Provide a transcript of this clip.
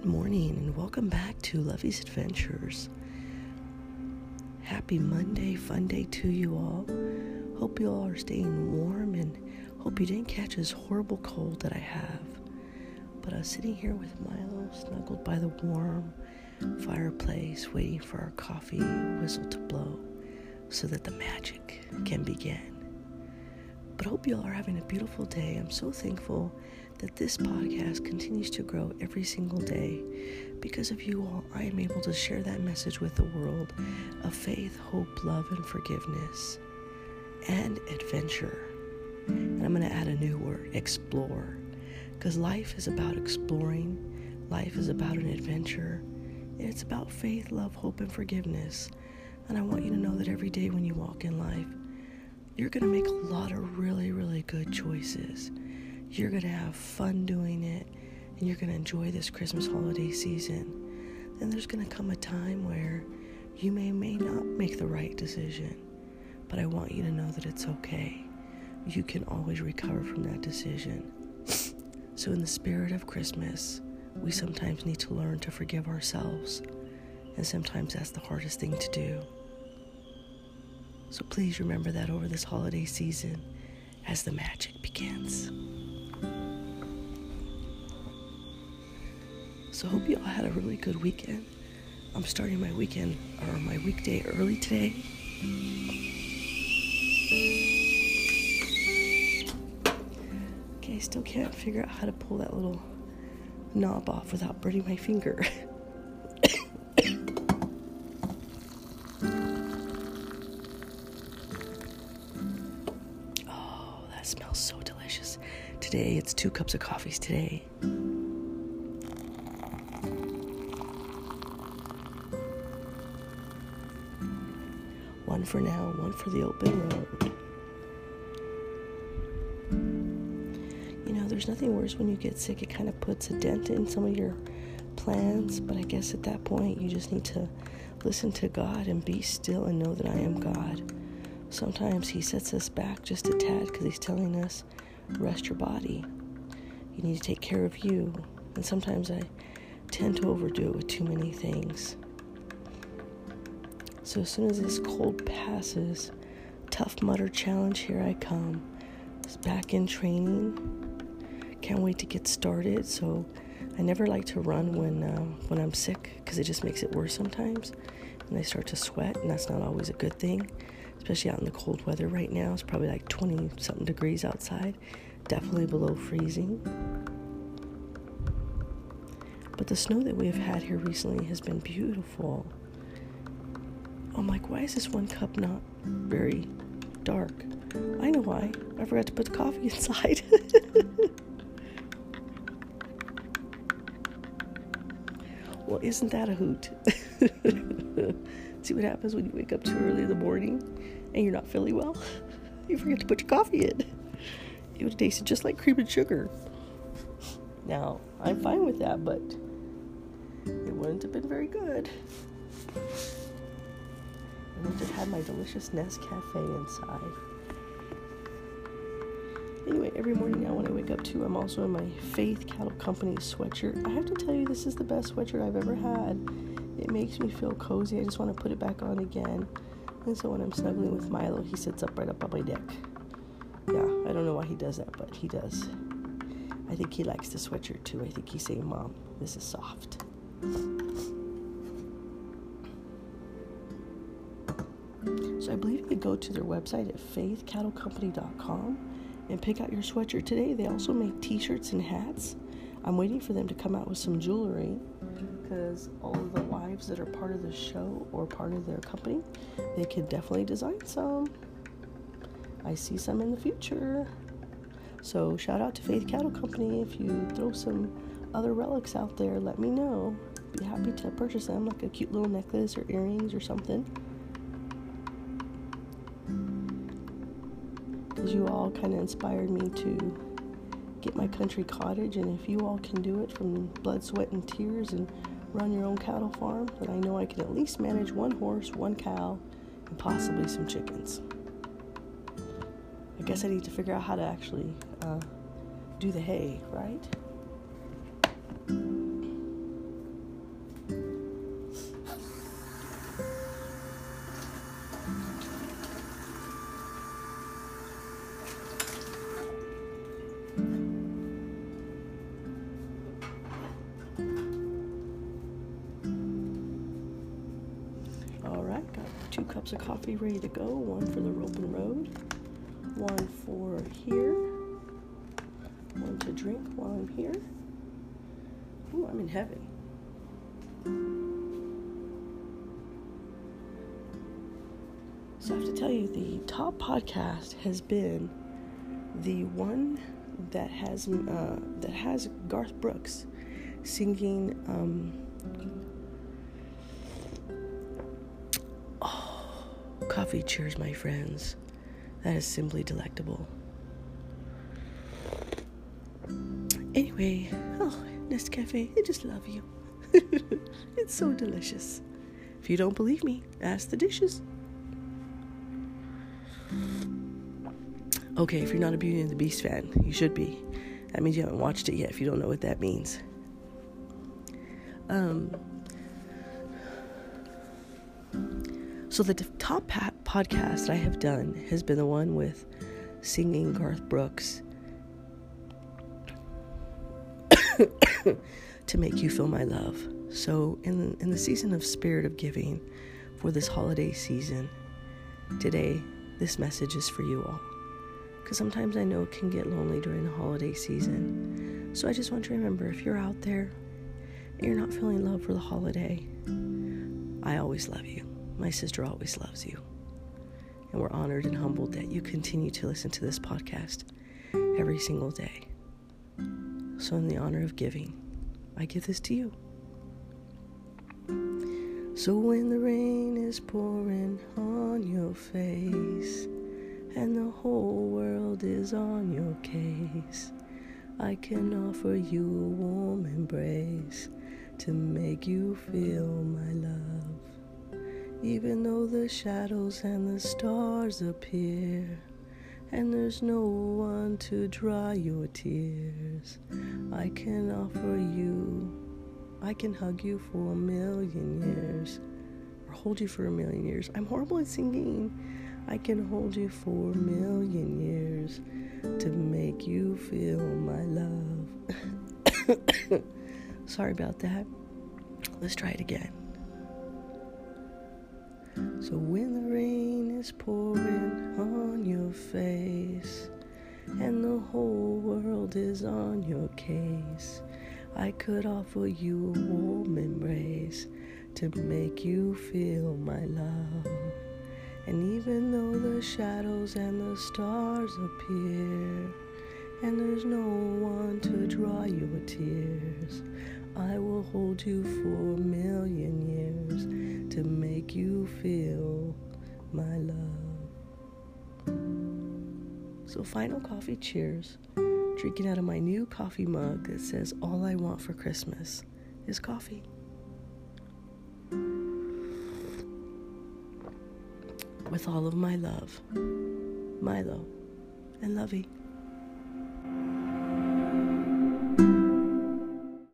Good morning and welcome back to Lovey's Adventures. Happy Monday, fun day to you all. Hope you all are staying warm and hope you didn't catch this horrible cold that I have. But I was sitting here with Milo snuggled by the warm fireplace, waiting for our coffee whistle to blow so that the magic can begin. But hope you all are having a beautiful day. I'm so thankful that this podcast continues to grow every single day. Because of you all, I am able to share that message with the world of faith, hope, love, and forgiveness, and adventure. And I'm going to add a new word explore. Because life is about exploring, life is about an adventure, and it's about faith, love, hope, and forgiveness. And I want you to know that every day when you walk in life, you're going to make a lot of really, really good choices you're going to have fun doing it and you're going to enjoy this Christmas holiday season, then there's going to come a time where you may may not make the right decision. But I want you to know that it's okay. You can always recover from that decision. So in the spirit of Christmas, we sometimes need to learn to forgive ourselves. And sometimes that's the hardest thing to do. So please remember that over this holiday season as the magic begins. So, hope you all had a really good weekend. I'm starting my weekend or my weekday early today. Okay, I still can't figure out how to pull that little knob off without burning my finger. oh, that smells so delicious. Today, it's two cups of coffees today. For now, one for the open road. You know, there's nothing worse when you get sick. It kind of puts a dent in some of your plans, but I guess at that point you just need to listen to God and be still and know that I am God. Sometimes He sets us back just a tad because He's telling us, rest your body. You need to take care of you. And sometimes I tend to overdo it with too many things. So as soon as this cold passes, Tough Mudder Challenge, here I come. It's back in training. Can't wait to get started. So I never like to run when uh, when I'm sick because it just makes it worse sometimes, and I start to sweat, and that's not always a good thing, especially out in the cold weather right now. It's probably like 20 something degrees outside, definitely below freezing. But the snow that we have had here recently has been beautiful. I'm like, why is this one cup not very dark? I know why. I forgot to put the coffee inside. well, isn't that a hoot? See what happens when you wake up too early in the morning and you're not feeling well? You forget to put your coffee in. It would taste just like cream and sugar. Now, I'm fine with that, but it wouldn't have been very good. And I just had my delicious Nescafe inside. Anyway, every morning now when I wake up too, I'm also in my Faith Cattle Company sweatshirt. I have to tell you, this is the best sweatshirt I've ever had. It makes me feel cozy. I just want to put it back on again. And so when I'm snuggling with Milo, he sits up right up on my neck. Yeah, I don't know why he does that, but he does. I think he likes the sweatshirt too. I think he's saying, Mom, this is soft. So I believe you could go to their website at faithcattlecompany.com and pick out your sweatshirt today. They also make t-shirts and hats. I'm waiting for them to come out with some jewelry because all of the wives that are part of the show or part of their company, they could definitely design some. I see some in the future. So shout out to Faith Cattle Company. If you throw some other relics out there, let me know. Be happy to purchase them, like a cute little necklace or earrings or something. You all kind of inspired me to get my country cottage. And if you all can do it from blood, sweat, and tears and run your own cattle farm, then I know I can at least manage one horse, one cow, and possibly some chickens. I guess I need to figure out how to actually uh, do the hay, right? Cups of coffee ready to go. One for the rope and road, one for here, one to drink while I'm here. Ooh, I'm in heaven. So I have to tell you, the top podcast has been the one that has uh, that has Garth Brooks singing. Um, coffee cheers, my friends. That is simply delectable. Anyway, oh, Nescafe, I just love you. it's so delicious. If you don't believe me, ask the dishes. Okay, if you're not a Beauty and the Beast fan, you should be. That means you haven't watched it yet if you don't know what that means. Um, so, the top podcast I have done has been the one with singing Garth Brooks to make you feel my love. So, in, in the season of Spirit of Giving for this holiday season, today this message is for you all because sometimes I know it can get lonely during the holiday season. So I just want to remember if you're out there and you're not feeling love for the holiday, I always love you. My sister always loves you. And we're honored and humbled that you continue to listen to this podcast every single day. So, in the honor of giving, I give this to you. So, when the rain is pouring on your face, and the whole world is on your case. I can offer you a warm embrace to make you feel my love. Even though the shadows and the stars appear, and there's no one to dry your tears, I can offer you, I can hug you for a million years, or hold you for a million years. I'm horrible at singing. I can hold you for a million years to make you feel my love. Sorry about that. Let's try it again. So when the rain is pouring on your face and the whole world is on your case, I could offer you a warm embrace to make you feel my love. And even though the shadows and the stars appear, and there's no one to dry your tears, I will hold you for a million years to make you feel my love. So, final coffee cheers. Drinking out of my new coffee mug that says, All I want for Christmas is coffee. with all of my love, Milo, and Lovey.